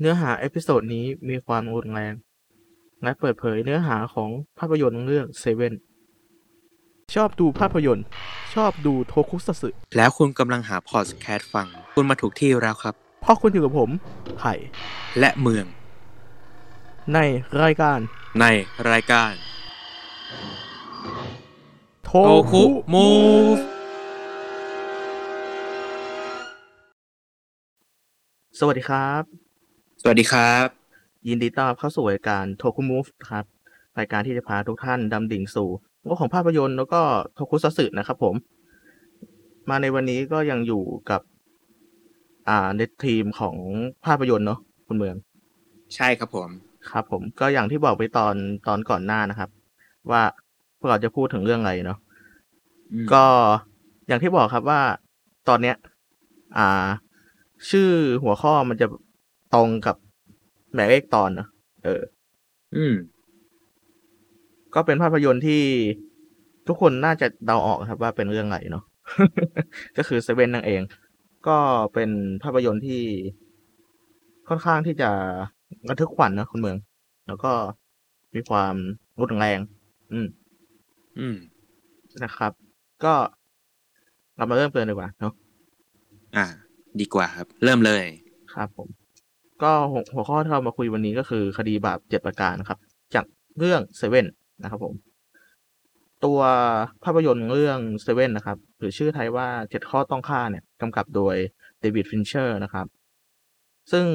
เนื้อหา episode นี้มีความรุนแรง และเปิดเผยเนื้อหาของภาพยนตร์เรื่องเซเว่นชอบดูภาพยนตร์ ชอบดูโทคุซัตสึแล้วคุณกำลังหาพอดแคสต์ฟัง คุณมาถูกที่แล้วครับ เพราะคุณอยู่กับผมไผ่และเมือง ในรายการ ในรายการ โทโอคุมูฟสวัสดีครับ สวัสดีครับ ยินดีต้อนรับเข้าสู่รายการโทคุมูฟครับรายการที่จะพาทุกท่านดำดิ่งสู่โลกของภาพยนตร์แล้วก็โทคุซัตสึนะครับผม มาในวันนี้ก็ยังอยู่กับ อ่าในทีมของภาพยนตร์เนาะคุณเมือง ใช่ครับผม ครับผมก็อย่างที่บอกไปตอนตอนก่อนหน้านะครับ ว่าพวกเราจะพูดถึงเรื่องอะไรเนาะอืมก็อย่างที่บอกครับว่าตอนเนี้ย อ่า ชื่อหัวข้อมันจะ ตรงกับหมายเลขตอนเนอะเออ อืม ก็เป็นภาพยนตร์ที่ทุกคนน่าจะเดาออกครับว่าเป็นเรื่องอะไรเนาะก็คือเซเว่นนั่นเอง ก็เป็นภาพยนตร์ที่ค่อนข้างที่จะระทึกขวัญนะคุณเมือง แล้วก็มีความรุนแรง อืม อืมนะครับ ก็เรามาเริ่มกันเลยดีกว่าเนาะอ่า ดีกว่าครับ เริ่มเลย ครับผม ก็หัวข้อที่เรามาคุยวันนี้ก็คือคดีบาปเจ็ดประการนะครับ จากเรื่องเซเว่นนะครับผม ตัวภาพยนตร์เรื่องเซเว่นนะครับ หรือชื่อไทยว่าเจ็ดข้อต้องฆ่าเนี่ยกำกับโดยเดวิดฟินเชอร์นะครับ ซึ่ง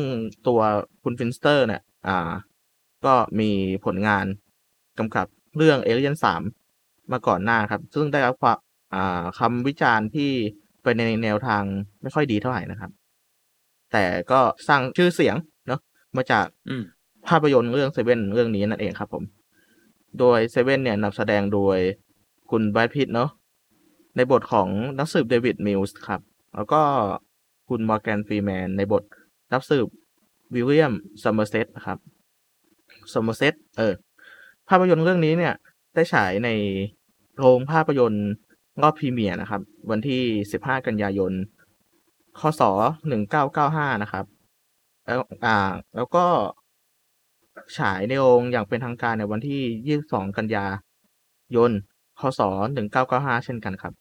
ตัวคุณฟินเชอร์เนี่ยอ่า ก็มีผลงานกำกับเรื่องเอเลียนสามมาก่อนหน้าครับ ซึ่งได้รับความอ่าคำวิจารณ์ที่ไปในแนวทางไม่ค่อยดีเท่าไหร่นะครับ แต่ก็สร้างชื่อเสียงเนาะมาจากอืมภาพยนตร์เรื่องเซเว่นเรื่องนี้นั่นเองครับผม โดยเซเว่นเนี่ยนำแสดงโดยคุณแบรดพิตต์เนาะในบทของนักสืบเดวิดมิลส์ครับ แล้วก็คุณมอร์แกนฟรีแมนในบทนักสืบวิลเลียมซัมเมอร์เซตนะครับซัมเมอร์เซตเออ ภาพยนตร์เรื่องนี้เนี่ย ได้ฉายในโรงภาพยนตร์รอบ premiere นะครับ วันที่ 15 กันยายน คศ1995นะครับ แล้วอ่า แล้วก็ฉายในโรงอย่างเป็นทางการในวันที่22กันยายนคศ1995เช่นกันครับ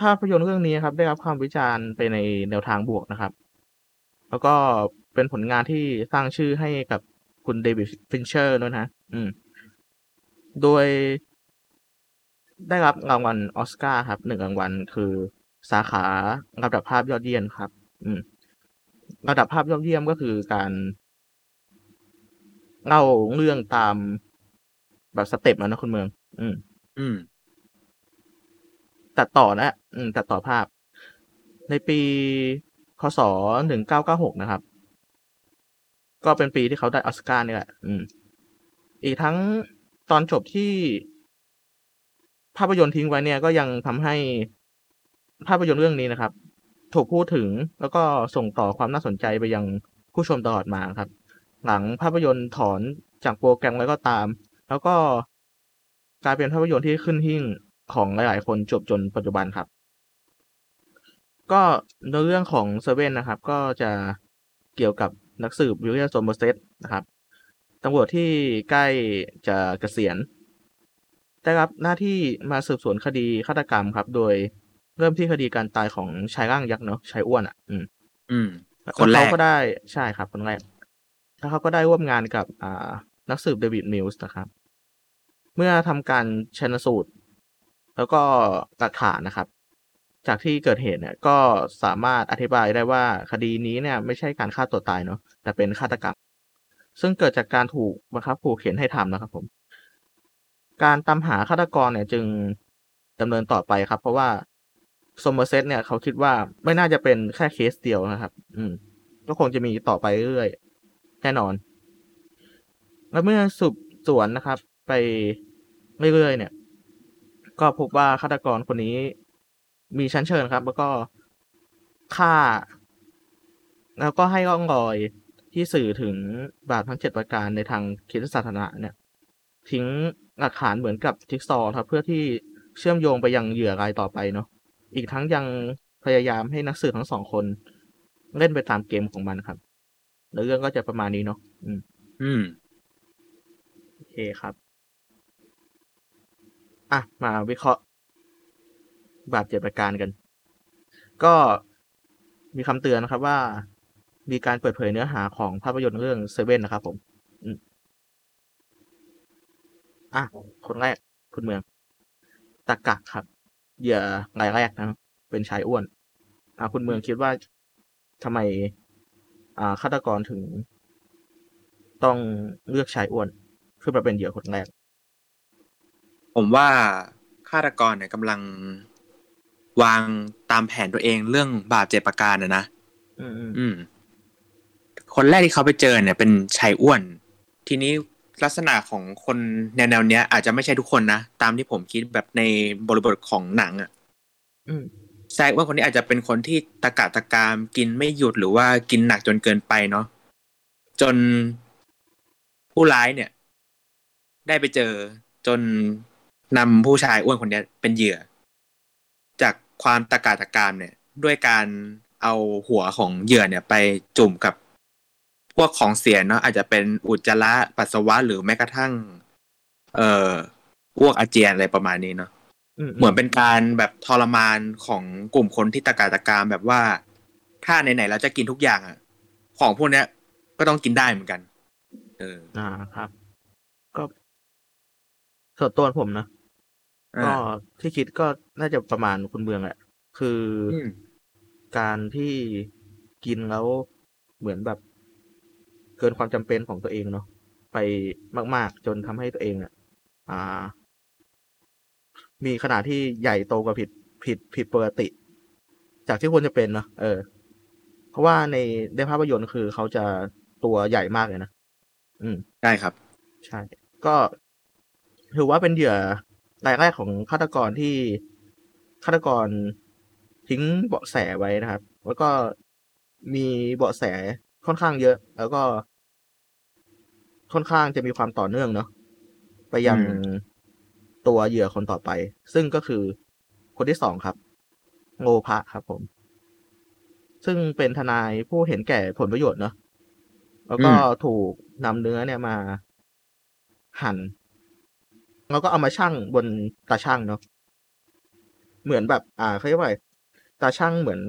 ภาพยนตร์เรื่องนี้ครับ ได้รับความวิจารณ์ไปในแนวทางบวกนะครับ แล้วก็เป็นผลงานที่สร้างชื่อให้กับคุณเดวิดฟินเชอร์ด้วยนะ อืม โดยได้รับรางวัลออสการ์ครับหนึ่งรางวัลคือ สาขาระดับภาพยอดเยี่ยมครับ อืม ระดับภาพยอดเยี่ยมก็คือการเล่าเรื่องตามแบบสเต็ปอะนะคุณเมือง อืม อืม ตัดต่อนะ อืม ตัดต่อภาพ ในปีคศหนึ่งเก้าเก้าหกนะครับ ก็เป็นปีที่เขาได้ออสการ์นี่แหละ อืม อีกทั้งตอนจบที่ภาพยนตร์ทิ้งไว้เนี่ย ก็ยังทำให้ ภาพยนตร์เรื่องนี้นะครับ ถูกพูดถึงแล้วก็ส่งต่อความน่าสนใจไปยังผู้ชมตลอดมาครับ หลังภาพยนตร์ถอนจากโปรแกรมไว้ก็ตาม แล้วก็กลายเป็นภาพยนตร์ที่ขึ้นหิ้งของหลาย ๆ คนจบจนปัจจุบันครับ ก็ในเรื่องของเซเว่นนะครับ ก็จะเกี่ยวกับนักสืบวิลเลียมโซมเมอร์เซตนะครับตำรวจที่ใกล้จะเกษียณได้รับหน้าที่มาสืบสวนคดีฆาตกรรมครับ โดย เริ่มที่คดีการตายของชายร่างยักษ์เนาะชายอ้วนอะ อืม อืมแล้วคนแรกเขาก็ได้ใช่ครับ คนแรกแล้วเขาก็ได้ร่วมงานกับ อ่า นักสืบเดวิดมิลส์นะครับ เมื่อทำการชันสูตร แล้วก็หลักฐานนะครับ จากที่เกิดเหตุเนี่ย ก็สามารถอธิบายได้ว่าคดีนี้เนี่ย ไม่ใช่การฆ่าตัวตายเนาะแต่เป็นฆาตกรรมซึ่งเกิดจากการถูกบังคับขู่เข็ญให้ทำนะครับ ผม การตามหาฆาตกรเนี่ย จึงดำเนินต่อไปครับ เพราะว่า โซมเมอร์เซตเนี่ยเขาคิดว่าไม่น่าจะเป็นแค่เคสเดียวนะครับ อืม ก็คงจะมีต่อไปเรื่อยๆแน่นอน แล้วเมื่อสืบสวนนะครับ ไปเรื่อยๆเนี่ย ก็พบว่าฆาตกรคนนี้ มีชั้นเชิญครับ แล้วก็ฆ่า แล้วก็ให้ร่องรอยที่สื่อถึงบาปทั้งเจ็ดประการในทางคริสตศาสนาเนี่ย ทิ้งหลักฐานเหมือนกับจิ๊กซอครับ เพื่อที่เชื่อมโยงไปยังเหยื่อรายต่อไปเนาะ อีกทั้งยังพยายามให้นักสืบทั้งสองคน เล่นไปตามเกมของมันครับในเรื่องก็จะประมาณนี้เนาะอืม อืมโอเคครับ อะ มาวิเคราะห์ บาดเจ็บประการกัน ก็มีคำเตือนนะครับว่า มีการเปิดเผยเนื้อหาของภาพยนตร์เรื่องเซเว่นนะครับผมอืมอะ คนแรก คุณเมืองตะกักครับ เหยื่อรายแรกนะ เป็นชายอ้วนอะคุณเมืองคิดว่าทำไม อ่าฆาตกรถึง ต้องเลือกชายอ้วนเพื่อมาเป็นเหยื่อคนแรก ผมว่าฆาตกรเนี่ยกำลังวางตามแผนตัวเองเรื่องบาปเจ็บประการนะนะอืมอืมอืมคนแรกที่เขาไปเจอเนี่ย เป็นชายอ้วน ทีนี้ ลักษณะของคนแนวแนวๆเนี้ย อาจจะไม่ใช่ทุกคนนะตามที่ผมคิดแบบในบริบทของหนังอะอืมชายอ้วนคนนี้อาจจะเป็นคนที่ตะกะตะกามกินไม่หยุดหรือว่ากินหนักจนเกินไปเนาะจนผู้ร้ายเนี่ย ได้ไปเจอจนนำผู้ชายอ้วนคนเนี้ยเป็นเหยื่อ จากความตะกะตะกามเนี่ย ด้วยการเอาหัวของเหยื่อเนี่ย ไปจุ่มกับ พวกของเสียเนาะอาจจะเป็นอุจจาระปัสสาวะหรือแม้กระทั่ง เอ่ออ้วกอาเจียนอะไรประมาณนี้เนาะอืมเหมือนเป็นการแบบทรมานของกลุ่มคนที่ตะการตะการแบบว่า ถ้าไหนๆเราจะกินทุกอย่างอะ ของพวกเนี้ย ก็ต้องกินได้เหมือนกัน เออ อ่าครับ ก็ส่วนตัวผมนะก็อ่าที่คิดก็น่าจะประมาณคุณเมืองแหละคือออืมการที่กินแล้วเหมือนแบบ เกินความจำเป็นของตัวเองเนาะไปมาก ๆ จนทำให้ตัวเองอะอ่า มีขนาดที่ใหญ่โตกว่าผิดผิดผิดปกติ จากที่ควรจะเป็นเนาะเออ เพราะว่าในในภาพยนตร์คือเขาจะตัวใหญ่มากเลยนะอืมได้ครับ ใช่ ก็ถือว่าเป็นเหยื่อรายแรกของฆาตกรที่ฆาตกรทิ้งเบาะแสไว้นะครับ แล้วก็มีเบาะแสค่อนข้างเยอะ แล้วก็ ค่อนข้างจะมีความต่อเนื่องเนาะไปยังอืมตัวเหยื่อคนต่อไป ซึ่งก็คือคนที่สองครับ โงพะครับผม ซึ่งเป็นทนายผู้เห็นแก่ผลประโยชน์เนาะแล้วก็ถูกนำเนื้อเนี่ยมา หั่น แล้วก็เอามาชั่งบนตาชั่งเนาะเหมือนแบบ อ่าเขาเรียกว่าอะไรตาชั่งเหมือน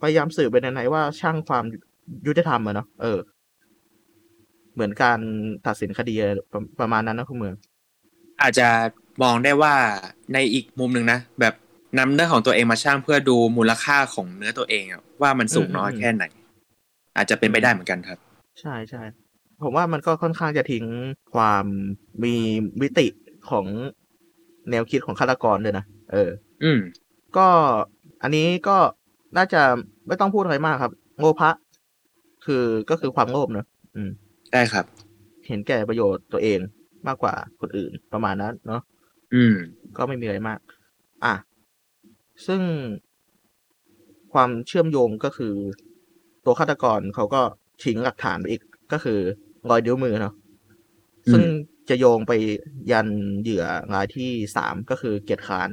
พยายามสื่อไปในไหนๆว่าช่างความยุติธรรมอะเนาะเออ เหมือนการตัดสินคดีประประมาณนั้นนะคุณเมืองอาจจะมองได้ว่าในอีกมุมหนึ่งนะแบบนำเนื้อของตัวเองมาช่างเพื่อดูมูลค่าของเนื้อตัวเองอะว่ามันสูงน้อยอืมแค่ไหน อาจจะเป็นไปได้เหมือนกันครับ ใช่ใช่ผมว่ามันก็ค่อนข้างจะทิ้งความมีมิติของแนวคิดของฆาตกรด้วยนะเออ อืม ก็อันนี้ก็น่าจะไม่ต้องพูดอะไรมากครับ โง่พระคือก็คือความโลภเนอะอืม ได้ครับ เห็นแก่ประโยชน์ตัวเองมากกว่าคนอื่นประมาณนั้น เนาะอืม ก็ไม่มีอะไรมาก อะ ซึ่งความเชื่อมโยงก็คือ ตัวฆาตกรเขาก็ทิ้งหลักฐานไปอีกก็คือรอยนิ้วมือเนาะอืมซึ่งจะโยงไปยันเหยื่อรายที่สามก็คือเกียรติคาน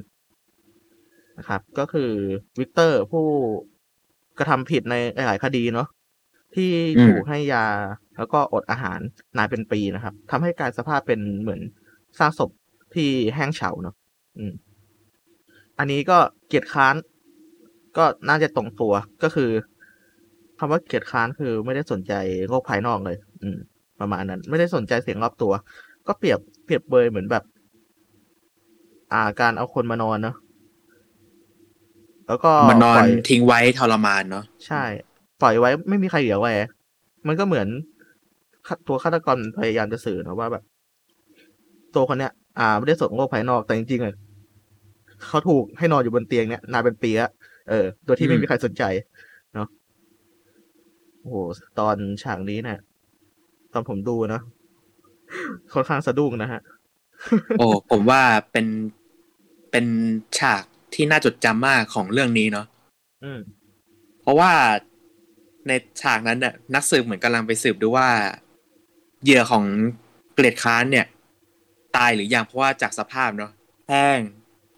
นะครับ ก็คือวิกเตอร์ผู้กระทำผิดในหลายๆคดีเนาะที่อืมถูกให้ยา แล้วก็อดอาหารนานเป็นปีนะครับทำให้กลายสภาพเป็นเหมือนซากศพที่แห้งเฉาเนาะอืม อันนี้ก็เกียรติค้าน ก็น่าจะตรงตัวก็คือคำว่าเกียรติค้านคือไม่ได้สนใจโลกภายนอกเลย อืม ประมาณนั้น ไม่ได้สนใจเสียงรอบตัว ก็เปรียบเปรียบเบยเหมือนแบบ อ่าการเอาคนมานอนเนาะแล้วก็มันนอปนล่อยทิ้งไว้ทรมานเนาะใช่ ปล่อยไว้ไม่มีใครเหลือไว้มันก็เหมือนฆา ตัวฆาตกรพยายามจะสื่อนะว่าแบบตัวคนเนี้ย อ่า ไม่ได้สนโลกภายนอกแต่จริงๆอะเขาถูกให้นอนอยู่บนเตียงเนี้ยนานเป็นปีแล้วเออ โดยที่ไม่มีใครสนใจ เนาะโอ้โหตอนฉากนี้เนี่ยตอนผมดูเนาะค่อนข้างสะดุ้งนะฮะ โอ้ผมว่าเป็นเป็นฉากที่น่าจดจำมากของเรื่องนี้เนาะอืมเพราะว่าในฉากนั้นน่ะนักสืบเหมือนกำลังไปสืบดูว่า เหยื่อของเกล็ดค้านเนี่ย ตายหรือยังเพราะว่าจากสภาพเนาะแห้ง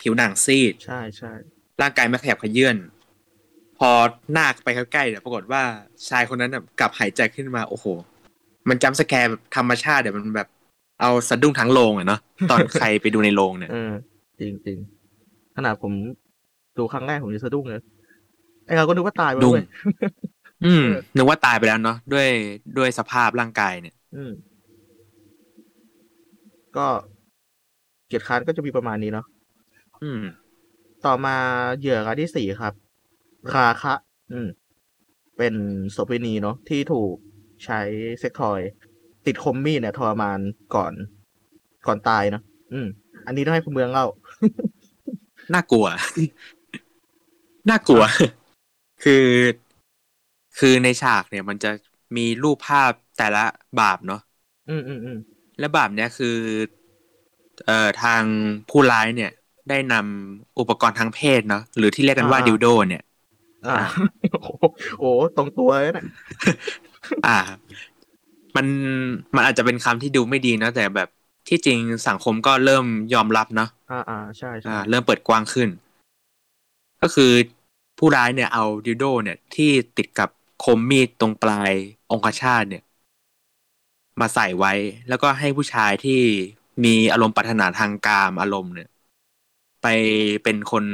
ผิวหนังซีด ใช่ใช่ร่างกายไม่ขยับขยื่นพออหน้าไปใกล้ๆเนี่ยปรากฏว่าชายคนนั้นน่ะกลับหายใจขึ้นมา โอ้โห มันจำสแกร์แบบธรรมชาติเดี๋ยวมันแบบเอาสะดุ้งทั้งโรงอะเนาะตอนใครไปดูในโรงเนี่ยเออจริงจริงขนาดผมดูครั้งแรกผมจะสะดุ้งเลยไอ้เราก็นึกว่าตายไปดุ้แล้วงเว้ยอืมนึกว่าตายไปแล้วเนาะด้วยด้วยสภาพร่างกายเนี่ย อืม ก็เกียรติค้านก็จะมีประมาณนี้เนาะอืม ต่อมาเหยื่อรายที่สี่ครับคาคะ อืม เป็นโสเภณีเนาะที่ถูกใช้เซ็กทอย ติดคมมีดเนี่ยทรมานก่อน ก่อนตายเนาะอืม อันนี้ต้องให้คุณเมืองเล่า น่ากลัว น่ากลัว คือ คือในฉากเนี่ย มันจะมีรูปภาพ แต่ละบาปเนาะอืมอืมอืมและบาปเนี้ยคือ เอ่อทางผู้ร้ายเนี่ย ได้นำอุปกรณ์ทางเพศเนาะหรือที่เรียกกันว่าดิวโด เนี่ยอ่าโอ้โหโอ้โหตรงตัวเลยนะอ่า มันมันอาจจะเป็นคำที่ดูไม่ดีนะแต่แบบที่จริงสังคมก็เริ่มยอมรับเนาะอ่าอ่าใช่ใช่อ่าเริ่มเปิดกว้างขึ้น ก็คือผู้ร้ายเนี่ยเอาดิวโด เนี่ย ที่ติดกับคมมีดตรงปลายองคชาตเนี่ย มาใส่ไว้ แล้วก็ให้ผู้ชายที่มีอารมณ์ปรารถนาทางกามอารมณ์เนี่ย ไปเป็นคน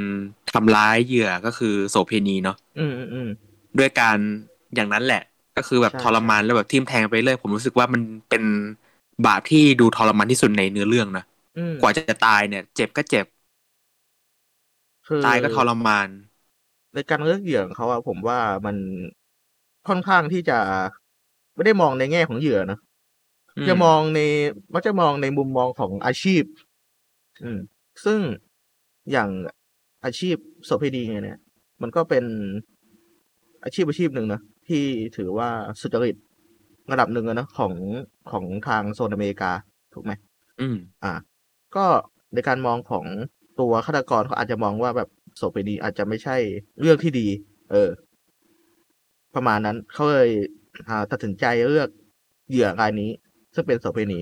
ทำร้ายเหยื่อก็คือโสเพณีเนาะอืมอืมอืมด้วยการอย่างนั้นแหละ ก็คือแบบใช่ทรมานแล้วแบบทิ่มแทงไปเรื่อยผมรู้สึกว่ามันเป็นบาปที่ดูทรมานที่สุดในเนื้อเรื่องนะอืมกว่าจะตายเนี่ย เจ็บก็เจ็บคือตายก็ทรมาน ในการเลือกเหยื่อของเขาอะผมว่ามันค่อนข้างที่จะไม่ได้มองในแง่ของเหยื่อนะอืม จะมองในมักจะมองในมุมมองของอาชีพ อืม ซึ่งอย่างอาชีพโสเภณีเนี่ย มันก็เป็นอาชีพอาชีพหนึ่งนะที่ถือว่าสุจริตระดับหนึ่งอะนะของของทางโซนอเมริกา ถูกไหมอืม อ่า ก็ในการมองของตัวฆาตกรเขาอาจจะมองว่าแบบโสเภณีอาจจะไม่ใช่เรื่องที่ดี เออ ประมาณนั้นเขาเลยอ่าตัดสินใจเลือกเหยื่อรายนี้ ซึ่งเป็นโสเภณี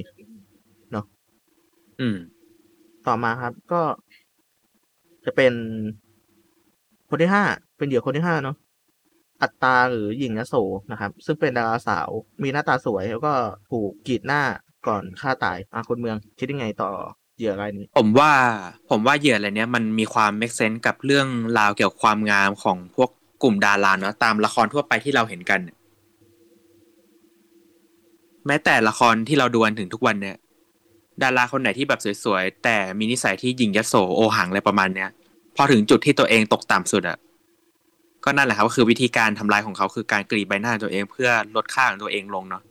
อืม ต่อมาครับ ก็ จะเป็นคนที่ห้าเป็นเหยื่อคนที่ห้าเนาะอัตตาหรือหญิงยโสนะครับ ซึ่งเป็นดาราสาวมีหน้าตาสวยแล้วก็ถูกกรีดหน้าก่อนฆ่าตายอะคนเมือง คิดยังไงต่อเหยื่อรายนี้ ผมว่า ผมว่าเหยื่ออะไรเนี้ยมันมีความ make sense กับเรื่องราวเกี่ยวกับความงามของพวกกลุ่มดาราเนาะตามละครทั่วไปที่เราเห็นกันเนี่ย แม้แต่ละครที่เราดูกันถึงทุกวันเนี่ย ดาราคนไหนที่แบบสวยๆ แต่มีนิสัยที่หยิ่งยโสโอหังอะไรประมาณเนี้ย พอถึงจุดที่ตัวเองตกต่ำสุดอะก็นั่นแหละครับก็คือวิธีการทำลายของเขาคือการกรีดใบหน้าตัวเองเพื่อลดค่าของตัวเองลงเนาะ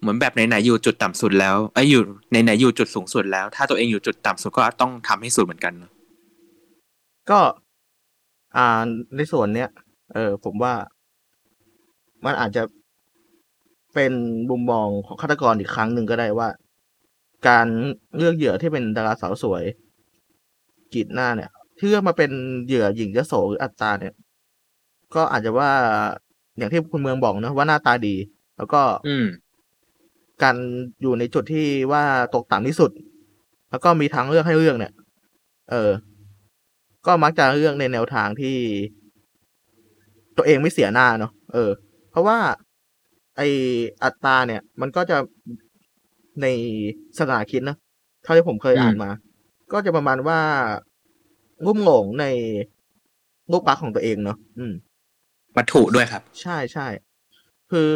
เหมือนแบบไหนๆอยู่จุดต่ำสุดแล้วไอ้อยู่ไหนๆอยู่จุดสูงสุดแล้ว ถ้าตัวเองอยู่จุดต่ำสุดก็ต้องทำให้สุดเหมือนกันเนาะก็ อ่าในส่วนเนี้ยเออผมว่า มันอาจจะ เป็นมุมมองของฆาตกรอีกครั้งหนึ่งก็ได้ว่า การเลือกเหยื่อที่เป็นดาราสาวสวยกีดหน้าเนี่ยที่เลือกมาเป็นเหยื่อหญิงยโสหรืออัตตาเนี่ย ก็อาจจะว่าอย่างที่คุณเมืองบอกนะว่าหน้าตาดี แล้วก็ อืการอยู่ในจุดที่ว่าตกต่ำที่สุด แล้วก็มีทางเลือกให้เลือกเนี่ย เออ ก็มักจะเลือกในแนวทางที่ ตัวเองไม่เสียหน้าเนาะเออ เพราะว่า ไออัตราเนี่ย มันก็จะในสถานคิดนะเท่าที่ผมเคยอืมอ่านมา ก็จะประมาณว่ารุ่มหลงในรูปลักษณ์ของตัวเองเนาะอืมวัตถุด้วยครับ ใช่ใช่คือ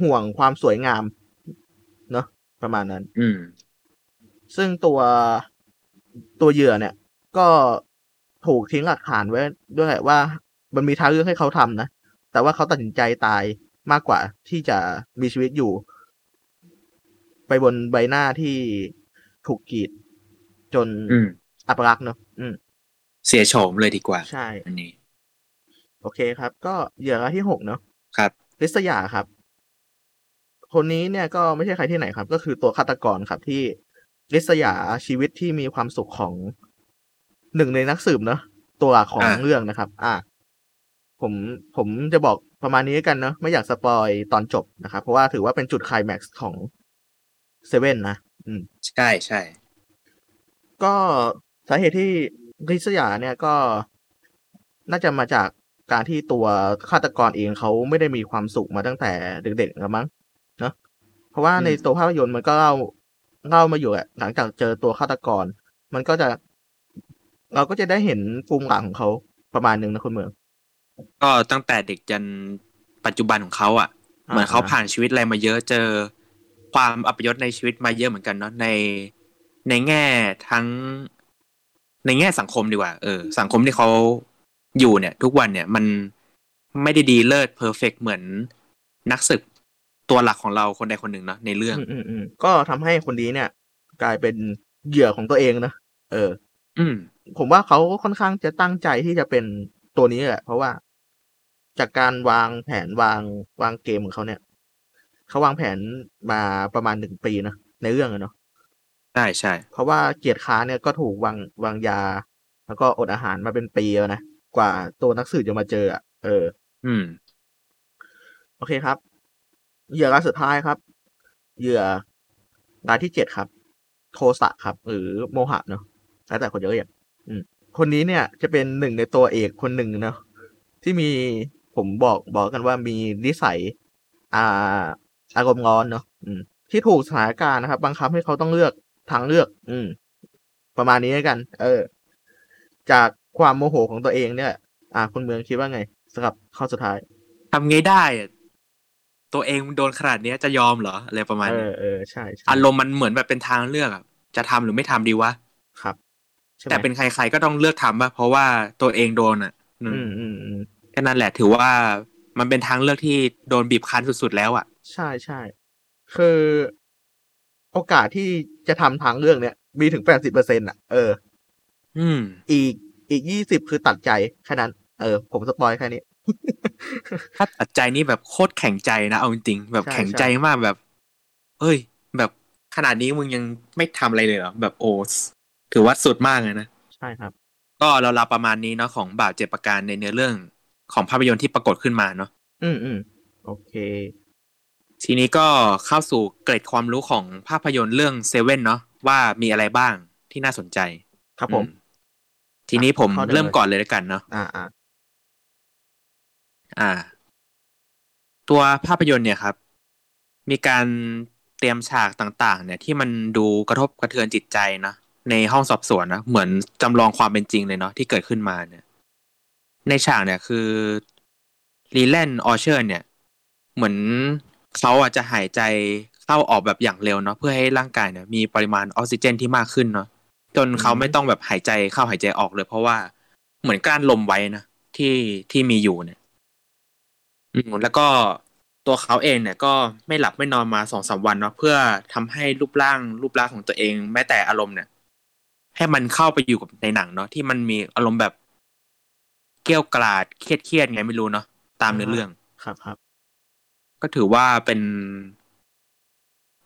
ห่วงความสวยงาม เนอะประมาณนั้น อืม ซึ่งตัวตัวเหยื่อเนี่ย ก็ถูกทิ้งหลักฐานไว้ด้วยแหละว่า มันมีทางเลือกให้เขาทำนะ แต่ว่าเขาตัดสินใจตาย มากกว่าที่จะมีชีวิตอยู่ ไปบนใบหน้าที่ถูกกรีด จนอืมอัปลักษณ์เนอะอืมเสียโฉมเลยดีกว่า ใช่ อันนี้ โอเคครับ ก็เหยื่อรายที่หกเนาะครับลิสยาครับ คนนี้เนี่ยก็ไม่ใช่ใครที่ไหนครับ ก็คือตัวฆาตกรครับที่ลิสยาชีวิตที่มีความสุขของหนึ่งในนักสืบเนาะตัวหลักของอ่าเรื่องนะครับ อ่าผมผมจะบอก ประมาณนี้กันเนาะไม่อยากสปอยตอนจบนะครับ เพราะว่าถือว่าเป็นจุดไคลแม็กซ์ของเซเว่นนะอืมใช่ใช่ก็สาเหตุที่ริษยาเนี่ยก็น่าจะมาจากการที่ตัวฆาตกรเองเขาไม่ได้มีความสุขมาตั้งแต่เด็กๆแล้วมั้งเนาะเพราะว่าอืมในตัวภาพยนตร์มันก็เล่าเล่ามาอยู่อะหลังจากเจอตัวฆาตกร มันก็จะ เราก็จะได้เห็นภูมิหลังของเขาประมาณหนึ่งนะคุณเมือง ก็ตั้งแต่เด็กจนปัจจุบันของเขาอะ เหมือนเขาผ่านชีวิตอะไรมาเยอะเจอความอัปยศในชีวิตมาเยอะเหมือนกันเนาะในในแง่ทั้ง ในแง่สังคมดีกว่าเออสังคมที่เขาอยู่เนี่ย ทุกวันเนี่ยมันไม่ได้ดีเลิศเพอร์เฟกเหมือนนักศึกตัวหลักของเราคนใดคนหนึ่งเนาะในเรื่องอืมอืมอืมก็ทำให้คนนี้เนี่ย กลายเป็นเหยื่อของตัวเองนะเออ อืม ผมว่าเขาค่อนข้างจะตั้งใจที่จะเป็น ตัวนี้แหละเพราะว่าจากการวางแผนวางวางเกมของเขาเนี่ยเขาวางแผนมาประมาณหนึ่งปีนะในเรื่องอะเนาะใช่ใช่เพราะว่าเกียรติค้าเนี่ยก็ถูกวางวางยา แล้วก็อดอาหารมาเป็นปีแล้วนะกว่าตัวนักสืบจะมาเจออะเออ อืม โอเคครับ เหยื่อรายสุดท้ายครับ เหยื่อรายที่เจ็ดครับ โทสะครับ หรือโมหะเนาะแล้วแต่คนจะเรียกอืม คนนี้เนี่ยจะเป็นหนึ่งในตัวเอกคนหนึ่งเนาะที่มีผมบอกบอกกันว่ามีนิสัย อ่า อารมณ์ร้อนเนาะอืมที่ถูกสถานการณ์นะครับบังคับให้เขาต้องเลือกทางเลือก อืม ประมาณนี้แล้วกัน เออ จากความโมโหของตัวเองเนี่ย อ่าคุณเมืองคิดว่าไงสำหรับข้อสุดท้ายทำไงได้อะตัวเองโดนขนาดเนี้ยจะยอมเหรออะไรประมาณเอนี้อเออใช่ใช่อารมณ์มันเหมือนแบบเป็นทางเลือกอะจะทำหรือไม่ทำดีวะครับใช่ไหมแต่เป็นใครๆก็ต้องเลือกทำป่ะเพราะว่าตัวเองโดนอะอืมอืมอืมอืมแค่นั้นแหละถือว่ามันเป็นทางเลือกที่โดนบีบคั้นสุดๆแล้วอะ ใช่ใช่คือโอกาสที่จะทำทางเรื่องเนี่ย มีถึงแปดสิบเปอร์เซ็นต์อะ เออ อืม อีกอีกยี่สิบคือตัดใจแค่นั้น เออ ผมสปอยแค่นี้ ถ้าตัดใจนี่แบบโคตรแข็งใจนะเอาจริงๆแบบใช่แข็งใจมากแบบ เอ้ย แบบขนาดนี้มึงยังไม่ทำอะไรเลยเหรอแบบโอ้ ถือว่าสุดมากเลยนะ ใช่ครับ ก็เราลาประมาณนี้เนาะของบาปเจ็ดประการในเนื้อเรื่องของภาพยนตร์ที่ปรากฏขึ้นมาเนาะอืมอืมโอเค ทีนี้ก็เข้าสู่เกร็ดความรู้ของภาพยนตร์เรื่องเซเว่นเนาะว่ามีอะไรบ้างที่น่าสนใจ ครับผมอืทีนี้ผมเข้าได้เลยเริ่มก่อนเลยแล้วกันเนาะอ่าอ่าอ่า ตัวภาพยนตร์เนี่ยครับ มีการเตรียมฉากต่าง ๆ เนี่ย ที่มันดูกระทบกระเทือนจิตใจนะ ในห้องสอบสวนนะเหมือนจำลองความเป็นจริงเลยเนาะที่เกิดขึ้นมาเนี่ย ในฉากเนี่ยคือลีแลนด์ออร์เซอร์ เนี่ย เหมือนเขาอาจจะหายใจเข้าออกแบบอย่างเร็วเนาะเพื่อให้ร่างกายเนี่ยมีปริมาณออกซิเจนที่มากขึ้นเนาะจนเขาไม่ต้องแบบหายใจเข้าหายใจออกเลย เพราะว่าเหมือนกลั้นลมไว้นะที่ที่มีอยู่เนี่ย อืมแล้วก็ตัวเขาเองเนี่ยก็ไม่หลับไม่นอนมาสองสามวันเนาะเพื่อทำให้รูปร่างรูปร่างของตัวเอง แม้แต่อารมณ์เนี่ย ให้มันเข้าไปอยู่กับในหนังเนาะที่มันมีอารมณ์แบบเกรี้ยวกราดเครียดเครียดๆไงไม่รู้เนาะตามเนื้อเรื่องครับครับ ก็ถือว่าเป็น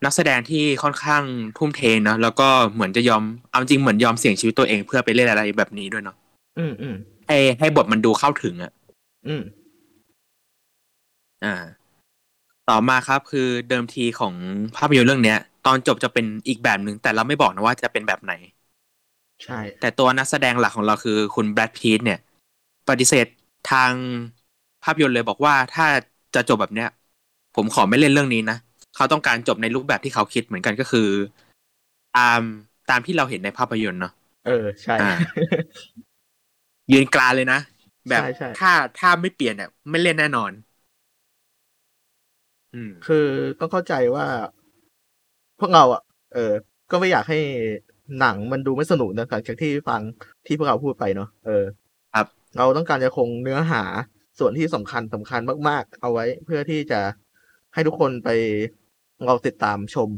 นักแสดงที่ค่อนข้างทุ่มเทเนอะแล้วก็เหมือนจะยอมเอาจริงเหมือนยอมเสี่ยงชีวิตตัวเองเพื่อไปเล่นอะไรแบบนี้ด้วยเนาะอืมอืมให้ให้บทมันดูเข้าถึงอะอืม อ่า ต่อมาครับ คือเดิมทีของภาพยนตร์เรื่องเนี้ย ตอนจบจะเป็นอีกแบบหนึ่งแต่เราไม่บอกนะว่าจะเป็นแบบไหน ใช่ แต่ตัวนักแสดงหลักของเราคือคุณแบรดพีตเนี่ย ปฏิเสธทางภาพยนตร์เลยบอกว่าถ้าจะจบแบบเนี้ย ผมขอไม่เล่นเรื่องนี้นะ เขาต้องการจบในรูปแบบที่เขาคิดเหมือนกันก็คือ ตามตามที่เราเห็นในภาพยนตร์เนาะเออใช่อ่ายืนกลานเลยนะ แบบใช่ใช่ถ้าถ้าไม่เปลี่ยนเนี่ยไม่เล่นแน่นอนอืมคือต้องเข้าใจว่า พวกเราอะ เออ ก็ไม่อยากให้ หนังมันดูไม่สนุกนะหลังจากที่ฟังที่พวกเราพูดไปเนาะเออ ครับ เราต้องการจะคงเนื้อหาส่วนที่สำคัญสำคัญมาก ๆ เอาไว้เพื่อที่จะให้ทุกคนไปเราติดตามชม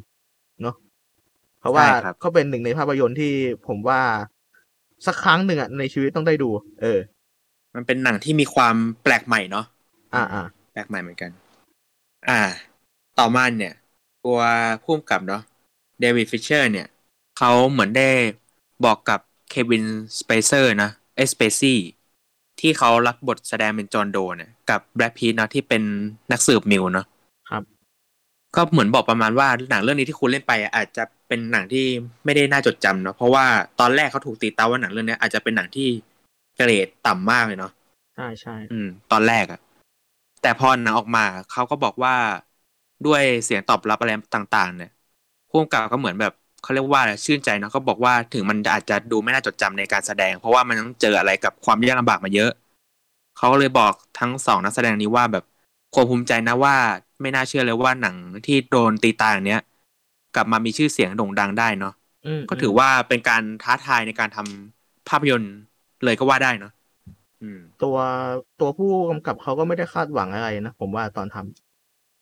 เนาะเพราะว่าใช่ครับก็เป็นหนึ่งในภาพยนตร์ที่ผมว่าสักครั้งหนึ่งอะในชีวิตต้องได้ดู เออ มันเป็นหนังที่มีความแปลกใหม่เนาะอ่าอ่าแปลกใหม่เหมือนกัน อ่า ต่อมาเนี่ย ตัวผู้กำกับเนาะเดวิดฟินเชอร์เนี่ย เขาเหมือนได้บอกกับเควินสเปซีย์นะเออสเปซีย์ที่เขารับบทแสดงเป็นจอห์นโดเนี่ยกับแบรดพิตต์นะที่เป็นนักสืบมิลส์เนาะครับ ก็เหมือนบอกประมาณว่าหนังเรื่องนี้ที่คุณเล่นไปอะอาจจะเป็นหนังที่ไม่ได้น่าจดจำเนาะเพราะว่าตอนแรกเขาถูกตีตาว่าหนังเรื่องนี้อาจจะเป็นหนังที่เกรดต่ำมากเลยเนาะใช่ใช่อืม ตอนแรกอะแต่พอหนังออกมาเขาก็บอกว่าด้วยเสียงตอบรับอะไรต่าง ๆ เนี่ยผู้กำกับก็เหมือนแบบ เขาเรียกว่าอะไรชื่นใจเนาะก็บอกว่าถึงมันอาจจะดูไม่น่าจดจำในการแสดง เพราะว่ามันต้องเจออะไรกับความยากลำบากมาเยอะเขาก็เลยบอกทั้งสองนักแสดงนี้ว่าแบบควรภูมิใจนะว่าไม่น่าเชื่อเลยว่าหนังที่โดนตีตาอย่างเนี้ย กลับมามีชื่อเสียงโด่งดังได้เนาะอืมก็ถือว่าเป็นการท้าทายในการทำภาพยนตร์เลยก็ว่าได้เนาะอืมตัวตัวผู้กำกับเขาก็ไม่ได้คาดหวังอะไรนะผมว่าตอนทำ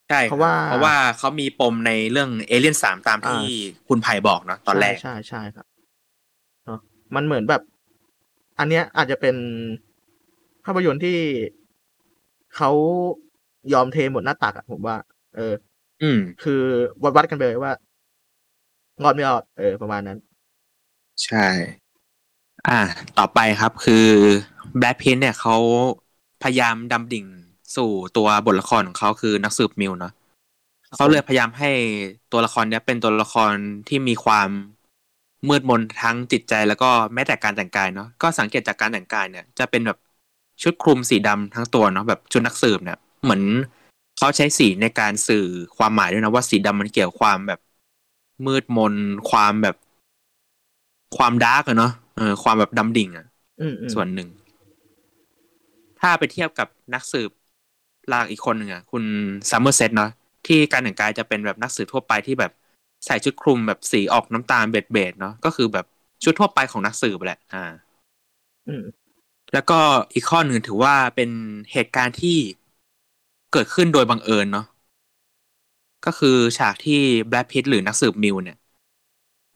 ใช่เพราะว่าเพราะว่าเขามีปมในเรื่องเอเลียนสามตามที่อ่คุณไผ่บอกเนาะตอนแรกใช่ใช่ใช่ครับเนอะมันเหมือนแบบ อันเนี้ยอาจจะเป็นภาพยนตร์ที่เขายอมเทหมดหน้าตักอะผมว่า เออ อืม คือวัดวัดกันไปเลยว่ารอดไม่รอดเออ ประมาณนั้น ใช่ อ่า ต่อไปครับคือแบล็ c พินเนี่ยเขาพยายามดำดิ่ง สู่ตัวบทละครของเขาคือนักสืบมิวเนาะเขาเลยพยายามให้ตัวละครเนี้ยเป็นตัวละครที่มีความมืดมนทั้งจิตใจแล้วก็แม้แต่การแต่งกายเนาะก็สังเกตจากการแต่งกายเนี่ย จะเป็นแบบชุดคลุมสีดำทั้งตัวเนาะแบบชุดนักสืบเนี่ยเหมือนเขาใช้สีในการสื่อความหมายด้วยนะว่าสีดำมันเกี่ยวความแบบมืดมน ความแบบ ความ dark อะเนาะเออความแบบดำดิ่งอะอืมอืมส่วนหนึ่ง ถ้าไปเทียบกับนักสืบ ลากอีกคนหนึ่งอะคุณซัมเมอร์เซตเนาะที่การแต่งกายจะเป็นแบบนักสืบทั่วไปที่แบบใส่ชุดคลุมแบบสีออกน้ำตาลเบจเบจๆเนาะก็คือแบบชุดทั่วไปของนักสืบแหละอ่าอืมแล้วก็อีกข้อหนึ่งถือว่าเป็นเหตุการณ์ที่เกิดขึ้นโดยบังเอิญเนาะก็คือฉากที่แบล็ p พิตหรือนักสืบมิวเนี่ย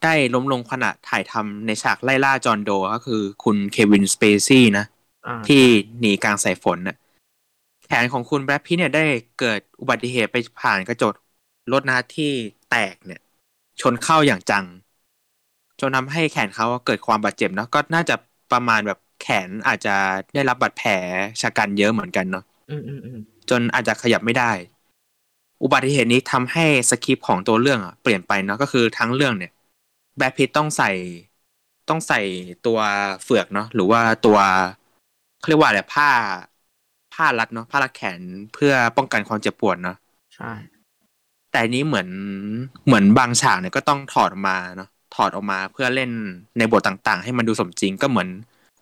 ได้ล้มลงขณะถ่ายทำในฉากไล่ล่าจอห์นโด ก็คือคุณเควินสเปซี่นะอ่าที่หนีกลางสายฝนน่ะ แขนของคุณแบล็ p พิตเนี่ยได้เกิดอุบัติเหตุไปผ่านกระจกรถนะที่แตกเนี่ย ชนเข้าอย่างจัง จนทำให้แขนเขาเกิดความบาดเจ็บเนาะก็น่าจะประมาณแบบแขนอาจจะได้รับบาดแผลชะกันเยอะเหมือนกันเนาะอืมอืมอืมจนอาจจะขยับไม่ได้ อุบัติเหตุนี้ทำให้สคริปต์ของตัวเรื่องอะเปลี่ยนไปเนาะก็คือทั้งเรื่องเนี่ย แบทพิทต้องใส่ต้องใส่ตัวเฟือกเนาะหรือว่าตัวเขาเรียกว่าอะไรผ้า ผ้ารัดเนาะผ้ารัดแขนเพื่อป้องกันความเจ็บปวดเนาะใช่ แต่อันนี้เหมือนเหมือนบางฉากเนี่ยก็ต้องถอดออกมาเนาะถอดออกมาเพื่อเล่นในบทต่างๆ ให้มันดูสมจริงก็เหมือน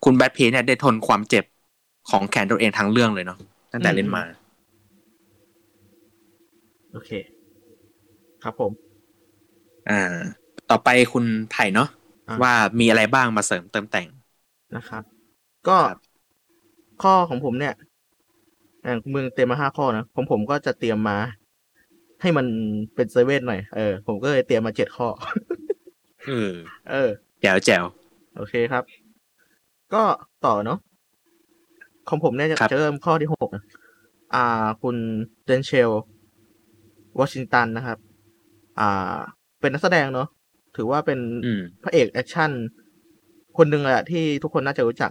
คุณแบทพีทเนี่ยได้ทนความเจ็บของแขนตัวเองทั้งเรื่องเลยเนาะตั้งแต่เล่นมา โอเค ครับผม อ่า ต่อไปคุณไผ่เนาะอะว่ามีอะไรบ้างมาเสริมเติมแต่งนะครับ ก็ครับข้อของผมเนี่ย อย่างมึงเตรียมมาห้าข้อนะผมผมก็จะเตรียมมา ให้มันเป็นเซเว่นหน่อยเออผมก็เลยเตรียมมาเจ็ดข้อเออเออแจ๋วแจ๋วโอเคครับ ก็ต่อเนาะของผมเนี่ยจะครับจะเริ่มข้อที่หกนะอ่า คุณเดนเชลวอชิงตันนะครับ อ่า เป็นนักแสดงเนาะถือว่าเป็นอืมพระเอก action คนหนึ่งเลยอะที่ทุกคนน่าจะรู้จัก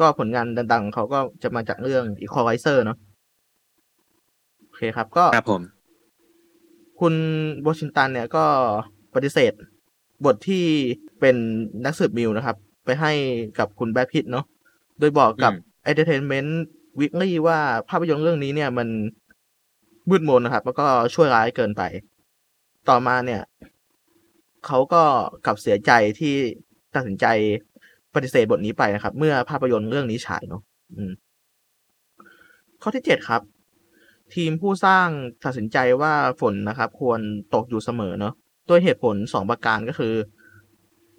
ก็ผลงานดังๆของเขาก็จะมาจากเรื่อง Equalizer เนาะโอเคครับก็ครับผม คุณวอชิงตันเนี่ยก็ปฏิเสธ บทที่เป็นนักสืบมิลส์นะครับ ไปให้กับคุณแบรดพิตต์เนาะโดยบอกกับ Entertainment Weekly ว่าภาพยนตร์เรื่องนี้เนี่ยมันมืดมนนะครับ แล้วก็ช่วยร้ายเกินไป ต่อมาเนี่ย เขาก็กลับเสียใจที่ตัดสินใจ ปฏิเสธบทนี้ไปนะครับ เมื่อภาพยนตร์เรื่องนี้ฉายเนาะอืมข้อที่เจ็ดครับ ทีมผู้สร้างตัดสินใจว่าฝนนะครับ ควรตกอยู่เสมอเนาะด้วยเหตุผลสองประการก็คือ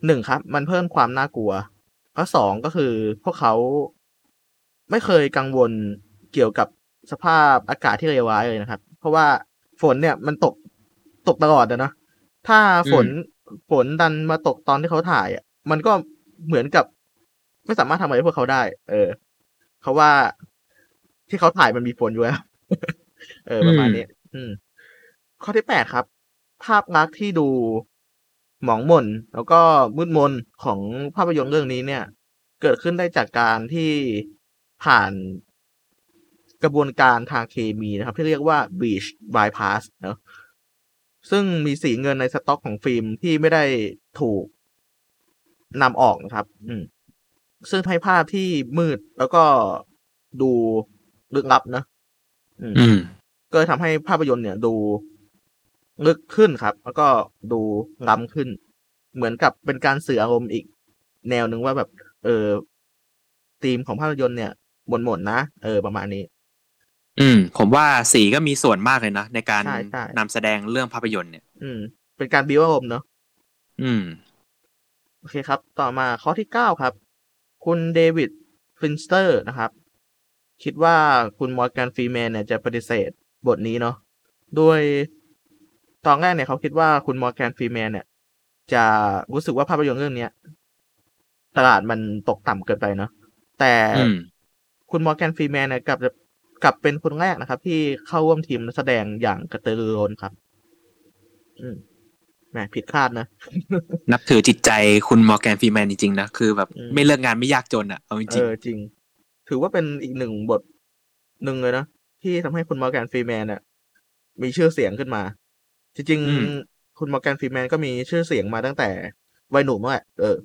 หนึ่งครับ มันเพิ่มความน่ากลัวข้อสองก็คือพวกเขาไม่เคยกังวลเกี่ยวกับสภาพอากาศที่เลวร้ายเลยนะครับ เพราะว่าฝนเนี่ยมันตกตกตลอดอะเนาะถ้าฝนฝนดันมาตกตอนที่เขาถ่ายอะมันก็ เหมือนกับ ไม่สามารถทำอะไรให้พวกเขาได้ เออเพราะว่าที่เขาถ่ายมันมีฝนอยู่แล้วเออ ประมาณนี้อืม ข้อที่แปดครับ ภาพลักษณ์ที่ดูหมองหม่นแล้วก็มืดมนของภาพยนตร์เรื่องนี้เนี่ย เกิดขึ้นได้จากการที่ผ่านกระบวนการทางเคมีนะครับ ที่เรียกว่า bleach bypass เนอะซึ่งมีสีเงินในสต็อกของฟิล์มที่ไม่ได้ถูก นำออกนะครับ อืม ซึ่งให้ภาพที่มืดแล้วก็ดูลึกลับนะอืมอืมก็เลยทำให้ภาพยนตร์เนี่ย ดูลึกขึ้นครับ แล้วก็ดูล้ำขึ้น เหมือนกับเป็นการสื่ออารมณ์อีก แนวหนึ่งว่าแบบ เออธีมของภาพยนตร์เนี่ยหม่นๆนะเออประมาณนี้ อืม ผมว่าสีก็มีส่วนมากเลยนะในการใช่ใช่นำแสดงเรื่องภาพยนตร์เนี่ย อืม เป็นการบิวอารมณ์เนาะอืม โอเคครับ ต่อมาข้อที่เก้าครับ คุณเดวิดฟินเชอร์นะครับ คิดว่าคุณมอร์แกนฟรีแมนเนี่ยจะปฏิเสธบทนี้เนาะโดยตอนแรกเนี่ยเขาคิดว่าคุณมอร์แกนฟรีแมนเนี่ย จะรู้สึกว่าภาพยนตร์เรื่องเนี้ยตลาดมันตกต่ำเกินไปเนาะแต่อืมคุณมอร์แกนฟรีแมนเนี่ยกลับจะกลับเป็นคนแรกนะครับ ที่เข้าร่วมทีมนักแสดงอย่างกระตือรือร้นครับ อืม แหมผิดคาดนะ นับถือจิตใจคุณมอร์แกนฟรีแมนจริงๆนะ คือแบบอืมไม่เลิกงานไม่ยากจนอะ เอาจเอริงอจริง ถือว่าเป็นอีกหนึ่งบทหนึ่งเลยนะ ที่ทำให้คุณมอร์แกนฟรีแมนเนี่ยมีชื่อเสียงขึ้นมา จริงอืมๆคุณมอร์แกนฟรีแมนก็มีชื่อเสียงมาตั้งแต่วัยหนุ่มแหละเออ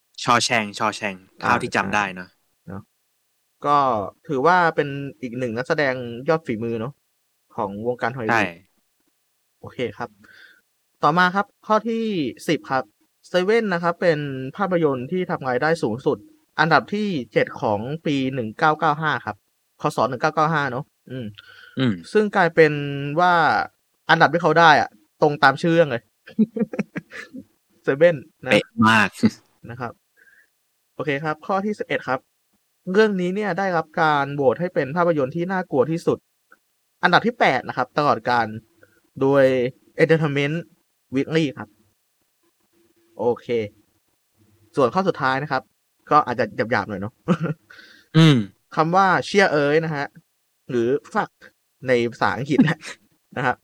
ๆชอแชง ชอแชงเท่าที่จำได้นะก็ถือว่าเป็นอีกหนึ่งนักแสดงยอดฝีมือเนาะของวงการฮอลลีใช่วูดโอเคครับ ต่อมาครับ ข้อที่สิบครับเซเว่นนะครับเป็นภาพยนตร์ที่ทำรายได้สูงสุด อันดับที่เจ็ดของปีหนึ่งเก้าเก้าห้าครับคศหนึ่งเก้าเก้าห้าเนาะอืม อืม ซึ่งกลายเป็นว่าอันดับที่เขาได้อะตรงตามชื่อเรื่องเลยเซเว่นนะเป๊ะมากนะครับ โอเคครับ ข้อที่สิบเอ็ดครับ เรื่องนี้เนี่ยได้รับการโหวตให้เป็นภาพยนตร์ที่น่ากลัวที่สุด อันดับที่แปดนะครับ ตลอดการโดย Entertainment Weekly ครับ โอเค ส่วนข้อสุดท้ายนะครับ ก็อาจจะหยาบๆหน่อยเนาะอืมคำว่าเชียเอ้ยนะฮะ หรือฟักในภาษาอังกฤษนะนะครับ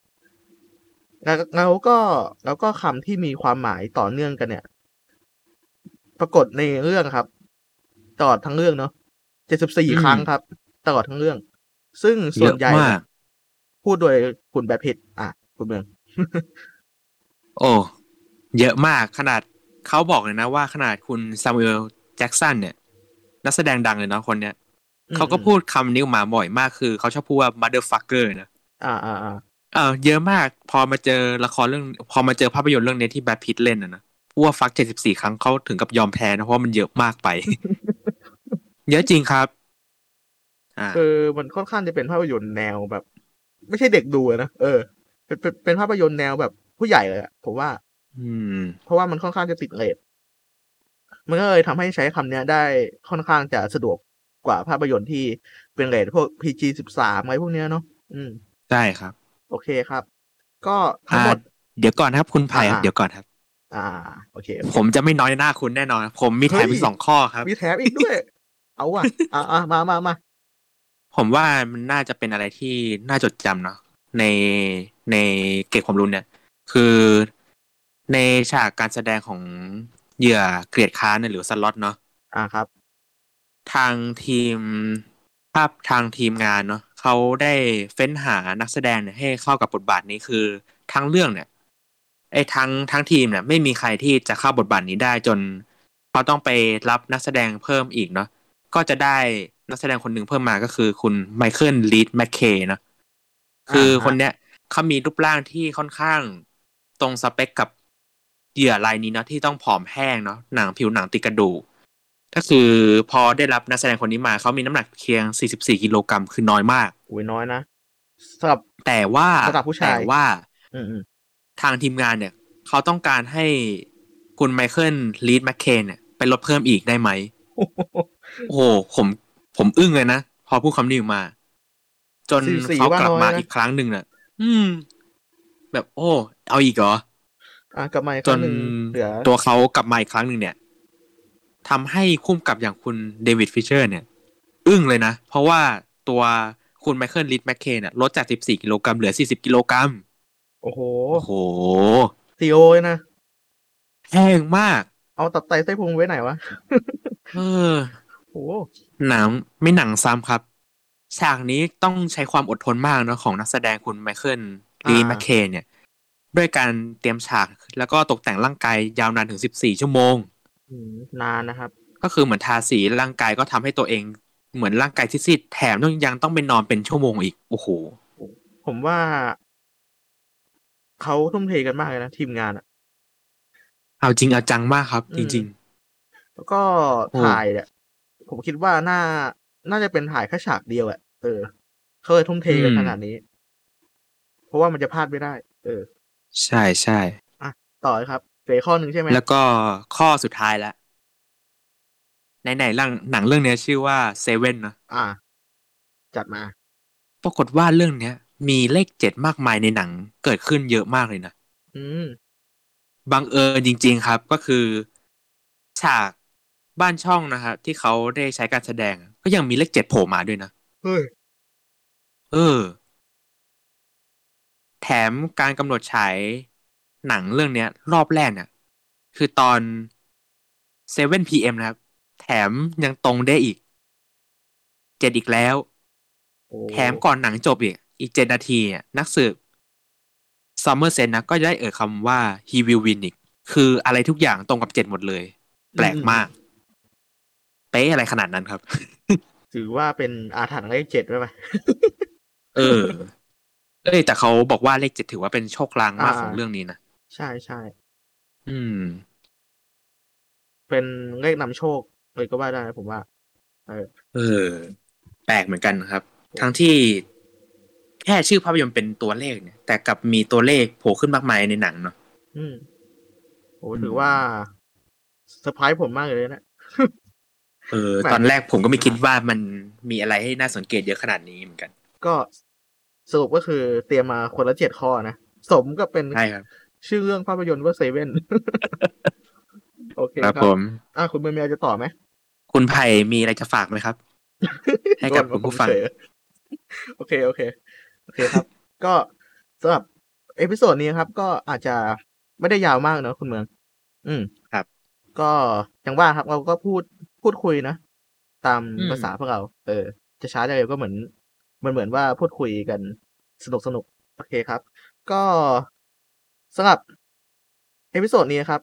แล้วแล้วก็แล้วก็คำที่มีความหมายต่อเนื่องกันเนี่ย ปรากฏในเรื่องครับ ตลอดทั้งเรื่องเนาะเจ็ดสิบสี่อืมครั้งครับ ตลอดทั้งเรื่อง ซึ่งส่วนใหญ่เยอะมากพูดโดยคุณแบทพิตอะ คุณเมือง โอ้เยอะมากขนาดเขาบอกเลยนะว่าขนาดคุณซามูเอลแจ็กสันเนี่ย นักแสดงดังเลยเนาะคนเนี้ยอืมเขาก็พูดคำนี้ออกมาบ่อยมากคือเขาชอบพูดว่า motherfucker นะอ่าอ่าอ่าเออเยอะมากพอมาเจอละครเรื่อง พอมาเจอภาพยนตร์เรื่องนี้ที่แบทพิทเล่นนะนะพูดว่าฟักเจ็ดสิบสี่ครั้งเขาถึงกับยอมแพ้นะเพราะว่ามันเยอะมากไป เยอะจริงครับอ่าคือมันค่อนข้างจะเป็นภาพยนตร์แนวแบบ ไม่ใช่เด็กดูอะนะเออเป็นเป็นเป็นภาพยนตร์แนวแบบ ผู้ใหญ่เลยอะผมว่า อืม เพราะว่ามันค่อนข้างจะติดเรทมันก็เลยทำให้ใช้คำเนี้ยได้ค่อนข้างจะสะดวกกว่าภาพยนตร์ที่เป็นเรทพวก PG สิบสามอะไรพวกเนี้ยเนาะอืมใช่ครับ โอเคครับ ก็ทั้งหมดอ่าเดี๋ยวก่อนครับ คุณไผ่ครับอ่าเดี๋ยวก่อนครับ อ่า โอเค ผมจะไม่น้อยหน้าคุณแน่นอน ผมมีแถมเฮ้ยอีกสองข้อครับ มีแถมอีกด้วย เอาว่ะอ่าอ่ามามามาผมว่ามันน่าจะเป็นอะไรที่น่าจดจำเนาะในในเก็บความรู้เนี่ย คือในฉากการแสดงของเหยื่อเกลียดค้านเนี่ยหรือสล็อตเนาะอ่าครับ ทางทีมภาพทางทีมงานเนาะเขาได้เฟ้นหานักแสดงเนี่ยให้เข้ากับบทบาทนี้คือทั้งเรื่องเนี่ยไอ้ทั้งทั้งทีมเนี่ยไม่มีใครที่จะเข้าบทบาทนี้ได้จนเขาต้องไปรับนักแสดงเพิ่มอีกเนาะก็จะได้นักแสดงคนหนึ่งเพิ่มมาก็คือคุณไมเคิลลีดแมคเคเนาะคืออ่าฮะคนเนี้ยเขามีรูปร่างที่ค่อนข้าง ตรงสเปคกับเหยื่อรายนี้เนาะที่ต้องผอมแห้งเนาะหนังผิวหนังติดกระดูกก็คือพอได้รับนักแสดงคนนี้มาเขามีน้ำหนักเพียง 44 กิโลกรัมคือน้อยมากอุ้ยน้อยนะสำหรับแต่ว่าระดับผู้ชายแต่ว่าอืมอืมทางทีมงานเนี่ย เขาต้องการให้คุณไมเคิลลีดแมคเคนเนี่ยไปลดเพิ่มอีกได้ไหมโอ้โหผมผมอึ้งเลยนะ พอพูดคำนี้ออกมา จน44เขากลับว่าน้มาอยนะอีกครั้งหนึ่งน่ะ อืม แบบโอ้ เอาอีกเหรออะกลับมาอีกจครั้นงหนึ่งเหลือตัวเขากลับมาอีกครั้งหนึ่งเนี่ยทำให้คุ้มกับอย่างคุณเดวิดฟิชเชอร์เนี่ย อึ้งเลยนะ เพราะว่าตัวคุณไมเคิลลิดแมคเคนเนี่ยลดจาก 14 กิโลกรัมเหลือ 40 กิโลกรัม โอ้โห โอ้โหซีโอเลยนะแพงมาก เอาตัดไตไส้พุงไว้ไหนวะ เออ โอ้โหหนังไม่หนังซ้ำครับ ฉากนี้ต้องใช้ความอดทนมากเนอะของนักแสดงคุณไมเคิล ลีแมคเคนเนี่ย ด้วยการเตรียมฉากแล้วก็ตกแต่งร่างกายยาวนานถึง14ชั่วโมงอืมนานนะครับ ก็คือเหมือนทาสีร่างกายก็ทำให้ตัวเองเหมือนร่างกายซีดๆแถมต้องยังต้องไปนอนเป็นชั่วโมงอีก โอ้โห ผมว่าเขาทุ่มเทกันมากเลยนะทีมงานอะเอาจริงเอาจังมากครับ จริงแล้วก็โอ้ถ่ายเนี่ยผมคิดว่าน่า น่าจะเป็นถ่ายแค่ฉากเดียวอะเออเขาเลยทุ่มเทกันขนาดนี้ เพราะว่ามันจะพลาดไม่ได้ เออๆใช่ใช่ต่อเลยครับเหลืออกข้อหนึ่งใช่ไหมแล้วก็ข้อสุดท้ายแล้วไหนๆหนังหนังเรื่องเนี้ยชื่อว่าเซเว่นนะอ่า จัดมา ปรากฏว่าเรื่องเนี้ย มีเลขเจ็ดมากมายในหนังเกิดขึ้นเยอะมากเลยนะอืมบังเอิญจริง ๆครับ ก็คือ ฉากบ้านช่องนะครับที่เขาได้ใช้การแสดง ก็ยังมีเลขเจ็ดโผล่มาด้วยนะเฮ้ยเออ แถมการกำหนดฉายหนังเรื่องเนี้ย รอบแรกเนี่ยคือตอน 7 PM นะครับ แถมยังตรงได้อีก เจ็ดอีกแล้วโอ้แถมก่อนหนังจบอีก อีกเจ็ดนาทีเนี่ยนักสืบซัมเมอร์เซตนะก็ได้เอ่ยคำว่า he will win อีก คืออะไรทุกอย่างตรงกับเจ็ดหมดเลย แปลกมาก เป๊ะอะไรขนาดนั้นครับ ถือว่าเป็นอาถรรพ์เลขเจ็ดไว้ไหมเออ เอ้ยแต่เขาบอกว่าเลขเจ็ดถือว่าเป็นโชคลางมากอ่าของเรื่องนี้นะใช่ใช่อืม เป็นเลขนำโชคเลยก็ว่าได้นะผมว่า เออ เออ แปลกเหมือนกันครับ ทั้งที่แค่ชื่อภาพยนตร์เป็นตัวเลขเนี่ย แต่กลับมีตัวเลขโผล่ขึ้นมากมายในหนังเนาะอืมโอ้อืมถือว่าเซอร์ไพรส์ผมมากเลยนะเออแปลกตอนแรกผมก็ไม่คิดว่ามันมีอะไรให้น่าสังเกตเยอะขนาดนี้เหมือนกัน ก็ สรุปก็คือเตรียมมาคนละเจ็ดข้อนะ สมกับเป็นใช่ครับชื่อเรื่องภาพยนตร์ว่าเซเว่นโอเคคครัรับบผมอะคุณเมย์มีอะไรจะต่อไหม คุณไผ่มีอะไรจะฝากไหมครับ ให้กับโดนคุณผู้ฟังผมเฉยโอเค โอเค โอเคครับ ก็สำหรับ episode นี้ครับ ก็อาจจะไม่ได้ยาวมากเนอะคุณเมือง อืมครับ ก็อย่างว่าครับเราก็พูดพูดคุยนะ ตามอืมภาษาพวกเรา เออ จะช้าจะเร็วก็เหมือน มันเหมือนว่าพูดคุยกันสนุกสนุกโอเคครับ ก็สำหรับ episode นี้ครับ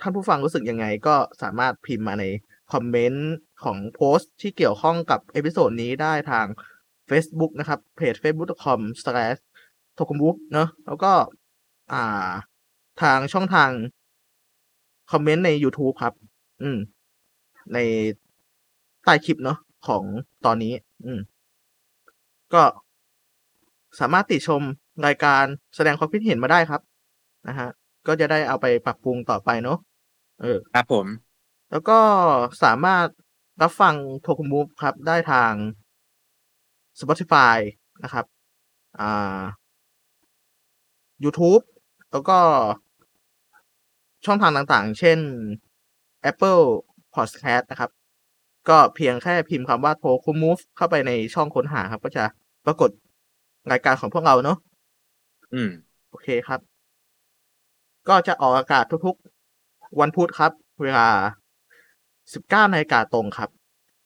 ท่านผู้ฟังรู้สึกยังไงก็สามารถพิมพ์มาในคอมเมนต์ของโพสต์ที่เกี่ยวข้องกับ episode นี้ได้ทาง Facebook นะครับเพจ facebook.com slash t o k u m b u เนอะแล้วก็อ่าทางช่องทางคอมเมนต์ใน YouTube ครับ อืม ในใต้คลิปเนาะของตอนนี้ อืม ก็สามารถติชมรายการแสดงความคิดเห็นมาได้ครับนะฮะก็จะได้เอาไปปรับปรุงต่อไปเนาะเออครับผม แล้วก็สามารถรับฟังโทคุมูฟครับ ได้ทาง Spotify นะครับ อ่า YouTube แล้วก็ช่องทางต่างๆ เช่น Apple Podcast นะครับ ก็เพียงแค่พิมพ์คำว่าโทคุมูฟเข้าไปในช่องค้นหาครับ ก็จะปรากฏรายการของพวกเราเนาะอืม โอเคครับ ก็จะออกอากาศทุกๆ วันพุธครับ เวลา19นาฬิกาตรงครับ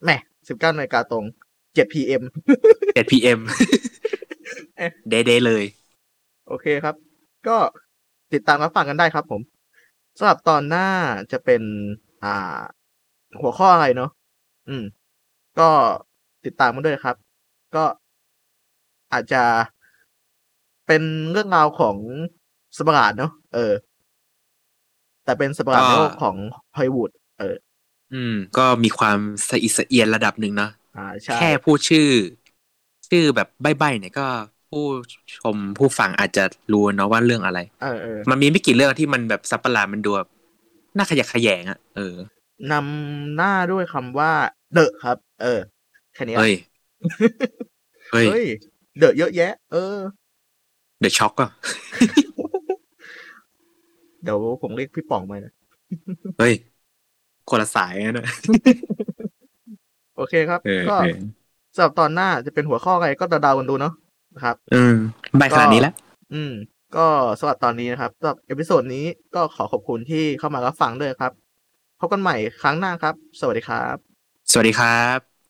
แหม19นาฬิกาตรง7 pm 7 PM เอ๊ะเดเดเลย โอเคครับ ก็ติดตามรับฟังกันได้ครับผมสำหรับตอนหน้าจะเป็น อ่า หัวข้ออะไรเนาะ อืม ก็ติดตามกันด้วยครับ ก็อาจจะเป็นเรื่องราวของสปาร์ดเนาะเออ แต่เป็นสปาร์ดก็โลกของฮอลลีวูดเออ อืม ก็มีความสะอิดสะเอียนระดับหนึ่งเนอะอ่าใช่แค่พูดชื่อ ชื่อแบบใบ้ๆเนี่ยก็ผู้ชมผู้ฟังอาจจะรู้เนาะว่าเรื่องอะไร เออเออมันมีไม่กี่เรื่องที่มันแบบสับประหลาดมันดูแบบน่าขยักขยแยงอะเออ นำหน้าด้วยคำว่า The ครับ เออ แค่นี้เฮ้ย เฮ้ยเฮ้ย The เยอะแยะ เออ The Shock อะเดี๋ยวผมเรียกพี่ป๋องมานะเฮ้ย คนละสายนะโอเคครับเออก็เออสำหรับตอนหน้าจะเป็นหัวข้ออะไรก็เดาๆกันดูเนาะนะครับ อืมใบขนาดนี้แล้ว อืม ก็สำหรับตอนนี้นะครับสำหรับ episode นี้ก็ขอขอบคุณที่เข้ามารับฟังด้วยครับ พบกันใหม่ครั้งหน้าครับ สวัสดีครับ สวัสดีครับ